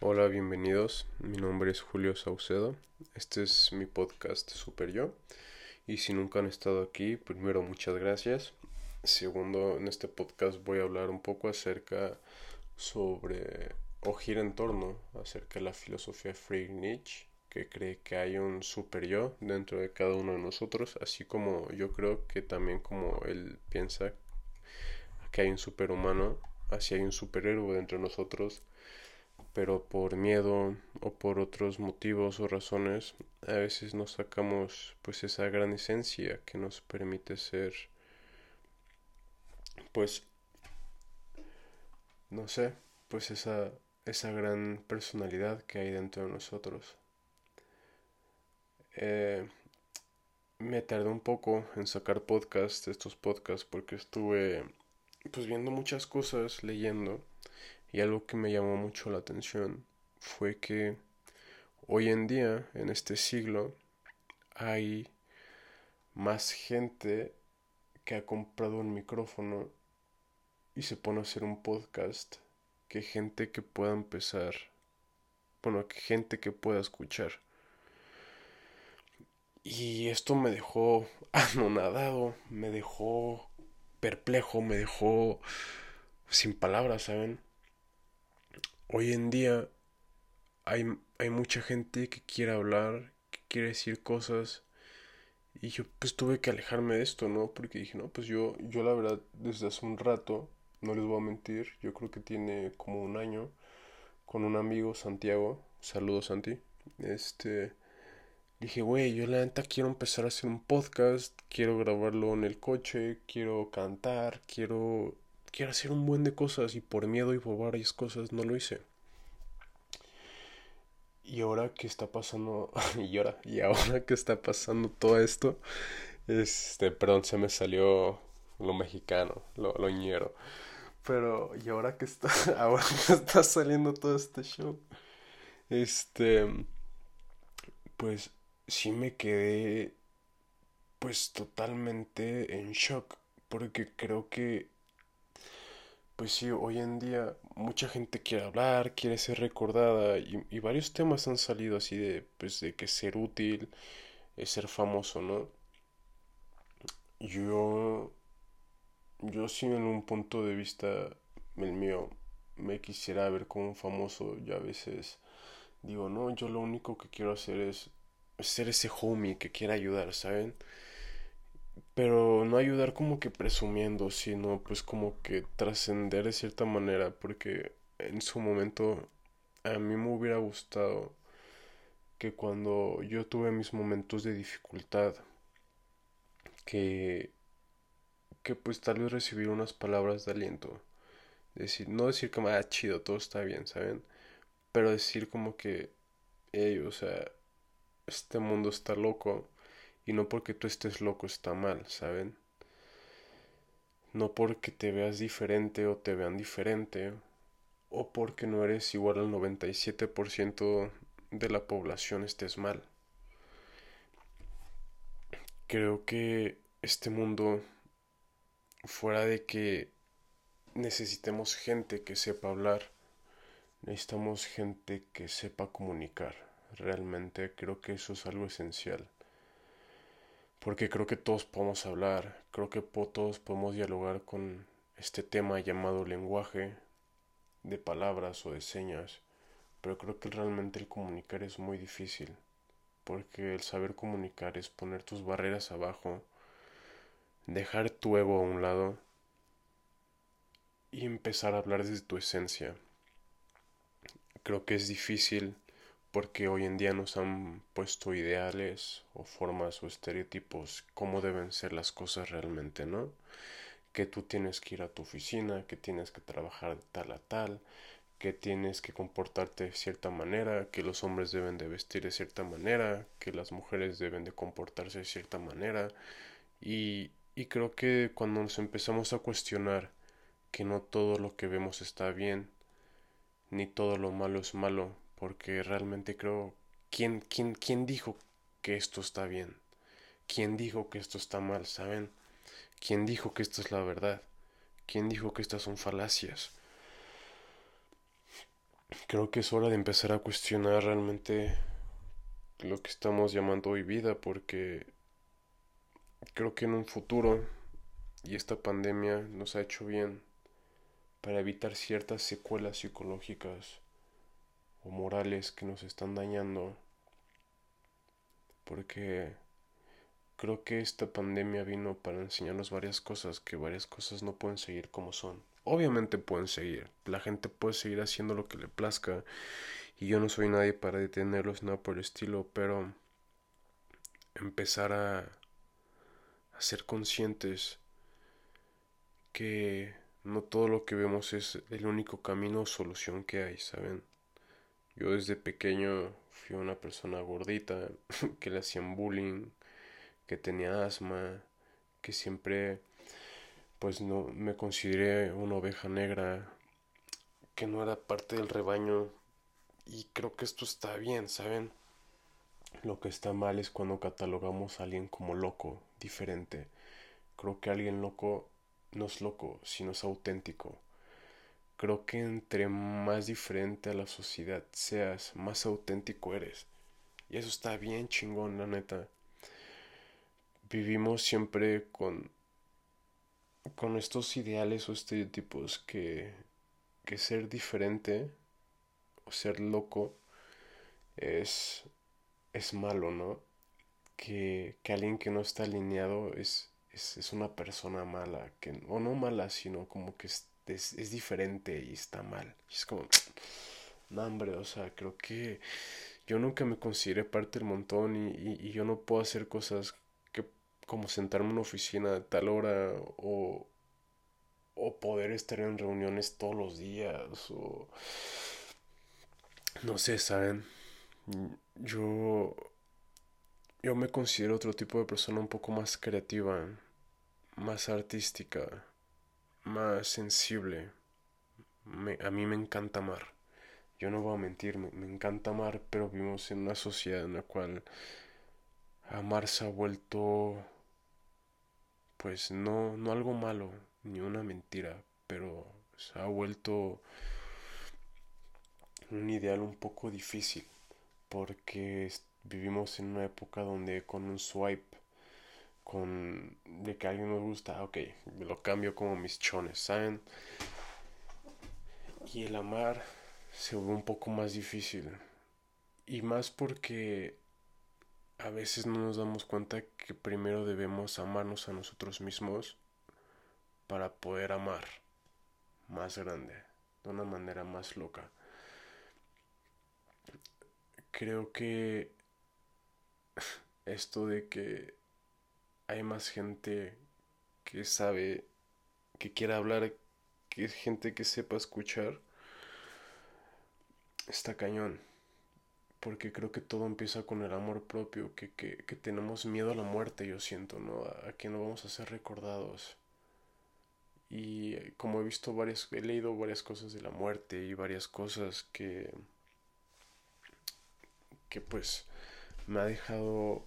Hola, bienvenidos. Mi nombre es Julio Saucedo. Este es mi podcast Super Yo. Y si nunca han estado aquí, primero muchas gracias. Segundo, en este podcast voy a hablar un poco acerca sobre o gira en torno acerca de la filosofía Friedrich Nietzsche, que cree que hay un super yo dentro de cada uno de nosotros, así como yo creo que también como él piensa que hay un superhumano, así hay un superhéroe dentro de nosotros pero por miedo o por otros motivos o razones a veces nos sacamos pues esa gran esencia que nos permite ser pues no sé pues esa esa gran personalidad que hay dentro de nosotros. Eh, me tardé un poco en sacar podcast estos podcasts porque estuve pues viendo muchas cosas leyendo y algo que me llamó mucho la atención fue que hoy en día, en este siglo, hay más gente que ha comprado un micrófono y se pone a hacer un podcast que gente que pueda empezar, bueno, que gente que pueda escuchar. Y esto me dejó anonadado, me dejó perplejo, me dejó sin palabras, ¿saben? Hoy en día hay, hay mucha gente que quiere hablar, que quiere decir cosas. Y yo pues tuve que alejarme de esto, ¿no? Porque dije, no, pues yo, yo la verdad desde hace un rato, no les voy a mentir, yo creo que tiene como un año, con un amigo, Santiago, saludos Santi, este, dije, güey, yo la neta quiero empezar a hacer un podcast, quiero grabarlo en el coche, quiero cantar, quiero quiero hacer un buen de cosas y por miedo y por varias cosas no lo hice. Y ahora que está pasando, y ahora, y ahora que está pasando todo esto, este, perdón, se me salió lo mexicano, lo, lo ñero. Pero, y ahora que está, ahora que está saliendo todo este show, este, pues sí me quedé, pues totalmente en shock, porque creo que pues sí, hoy en día mucha gente quiere hablar, quiere ser recordada y, varios temas han salido así de, pues de que ser útil, es ser famoso, ¿no? Yo, yo sí en un punto de vista, el mío, me quisiera ver como un famoso, yo a veces digo, no, yo lo único que quiero hacer es ser ese homie que quiera ayudar, ¿saben? Pero no ayudar como que presumiendo, sino pues como que trascender de cierta manera, porque en su momento a mí me hubiera gustado que cuando yo tuve mis momentos de dificultad, que, que pues tal vez recibir unas palabras de aliento, decir, no decir como, ah, chido, todo está bien, ¿saben? Pero decir como que, hey, o sea, este mundo está loco y no porque tú estés loco está mal, ¿saben? No porque te veas diferente o te vean diferente o porque no eres igual al 97% de la población estés mal. Creo que este mundo, fuera de que necesitemos gente que sepa hablar, necesitamos gente que sepa comunicar. Realmente creo que eso es algo esencial porque creo que todos podemos hablar, creo que todos podemos dialogar con este tema llamado lenguaje de palabras o de señas, pero creo que realmente el comunicar es muy difícil, porque el saber comunicar es poner tus barreras abajo, dejar tu ego a un lado y empezar a hablar desde tu esencia. Creo que es difícil porque hoy en día nos han puesto ideales o formas o estereotipos cómo deben ser las cosas realmente, ¿no? Que tú tienes que ir a tu oficina, que tienes que trabajar de tal a tal, que tienes que comportarte de cierta manera, que los hombres deben de vestir de cierta manera, que las mujeres deben de comportarse de cierta manera y, y creo que cuando nos empezamos a cuestionar que no todo lo que vemos está bien, ni todo lo malo es malo, porque realmente creo, ¿quién, quién, quién dijo que esto está bien? ¿Quién dijo que esto está mal? ¿Saben? ¿Quién dijo que esto es la verdad? ¿Quién dijo que estas son falacias? creo que es hora de empezar a cuestionar realmente lo que estamos llamando hoy vida porque creo que en un futuro y esta pandemia nos ha hecho bien para evitar ciertas secuelas psicológicas o morales que nos están dañando porque creo que esta pandemia vino para enseñarnos varias cosas, que varias cosas no pueden seguir como son. Obviamente pueden seguir, la gente puede seguir haciendo lo que le plazca y yo no soy nadie para detenerlos, nada por el estilo, pero empezar a, a ser conscientes que no todo lo que vemos es el único camino o solución que hay, ¿saben? Yo desde pequeño fui una persona gordita, que le hacían bullying, que tenía asma, que siempre pues no me consideré una oveja negra, que no era parte del rebaño y creo que esto está bien, ¿saben? Lo que está mal es cuando catalogamos a alguien como loco, diferente. Creo que alguien loco no es loco, sino es auténtico. Creo que entre más diferente a la sociedad seas, más auténtico eres. Y eso está bien chingón, la neta. Vivimos siempre con con estos ideales o estereotipos que que ser diferente o ser loco es es malo, ¿no? Que, que alguien que no está alineado es, es, es una persona mala, que, o no mala, sino como que es, es diferente y está mal. es como, no, hombre, o sea, creo que yo nunca me consideré parte del montón y, y, yo no puedo hacer cosas que como sentarme en una oficina a tal hora o, o poder estar en reuniones todos los días o no sé, ¿saben? Yo yo me considero otro tipo de persona un poco más creativa, más artística, más sensible. a mí me encanta amar. Yo no voy a mentir, me, encanta amar, pero vivimos en una sociedad en la cual amar se ha vuelto, pues no, no algo malo, ni una mentira, pero se ha vuelto un ideal un poco difícil, porque vivimos en una época donde con un swipe con de que alguien me gusta, ok, lo cambio como mis chones, ¿saben? Y el amar se vuelve un poco más difícil. Y más porque a veces no nos damos cuenta que primero debemos amarnos a nosotros mismos para poder amar más grande, de una manera más loca. Creo que esto de que hay más gente que sabe, que quiere hablar, que es gente que sepa escuchar, está cañón. Porque creo que todo empieza con el amor propio, que, que, que tenemos miedo a la muerte, yo siento, ¿no? A, que no vamos a ser recordados. Y como he visto varias, he leído varias cosas de la muerte y varias cosas que, que pues me ha dejado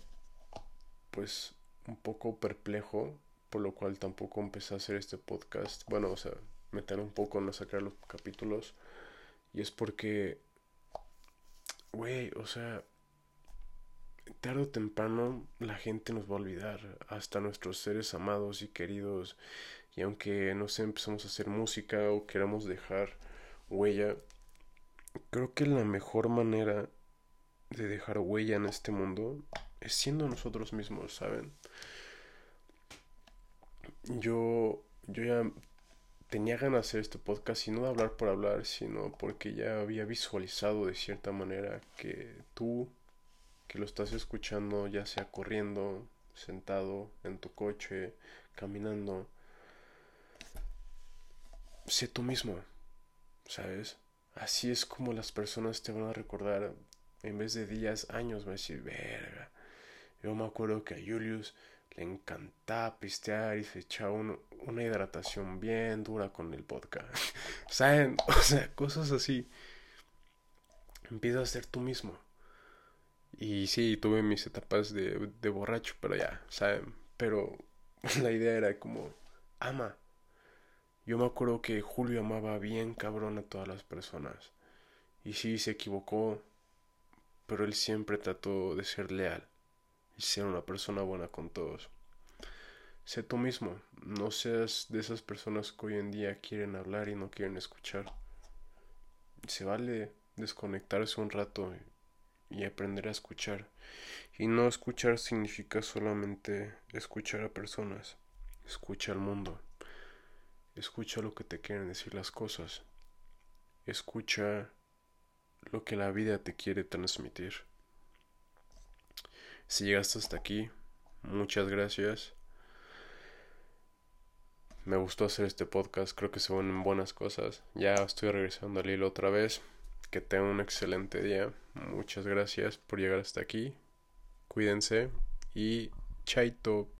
pues un poco perplejo, por lo cual tampoco empecé a hacer este podcast. Bueno, o sea, meter un poco, no sacar los capítulos. Y es porque, güey, o sea, tarde o temprano la gente nos va a olvidar, hasta nuestros seres amados y queridos. Y aunque no sé, empezamos a hacer música o queramos dejar huella, creo que la mejor manera de dejar huella en este mundo es siendo nosotros mismos, ¿saben? Yo, yo ya tenía ganas de hacer este podcast y no de hablar por hablar, sino porque ya había visualizado de cierta manera que tú, que lo estás escuchando, ya sea corriendo, sentado en tu coche, caminando, sé tú mismo, ¿sabes? Así es como las personas te van a recordar en vez de días, años, va a decir, verga, yo me acuerdo que a Julius le encantaba pistear y se echaba una hidratación bien dura con el vodka. ¿Saben? O sea, cosas así. Empieza a ser tú mismo. Y sí, tuve mis etapas de, de borracho, pero ya, ¿saben? Pero la idea era como, ama. Yo me acuerdo que Julio amaba bien cabrón a todas las personas. Y sí, se equivocó, pero él siempre trató de ser leal y ser una persona buena con todos. Sé tú mismo, no seas de esas personas que hoy en día quieren hablar y no quieren escuchar. Se vale desconectarse un rato y aprender a escuchar. Y no escuchar significa solamente escuchar a personas, escucha al mundo, escucha lo que te quieren decir las cosas, escucha lo que la vida te quiere transmitir. Si llegaste hasta aquí, muchas gracias. Me gustó hacer este podcast, creo que se ven buenas cosas. Ya estoy regresando al hilo otra vez. Que tengan un excelente día. Muchas gracias por llegar hasta aquí. Cuídense y chaito.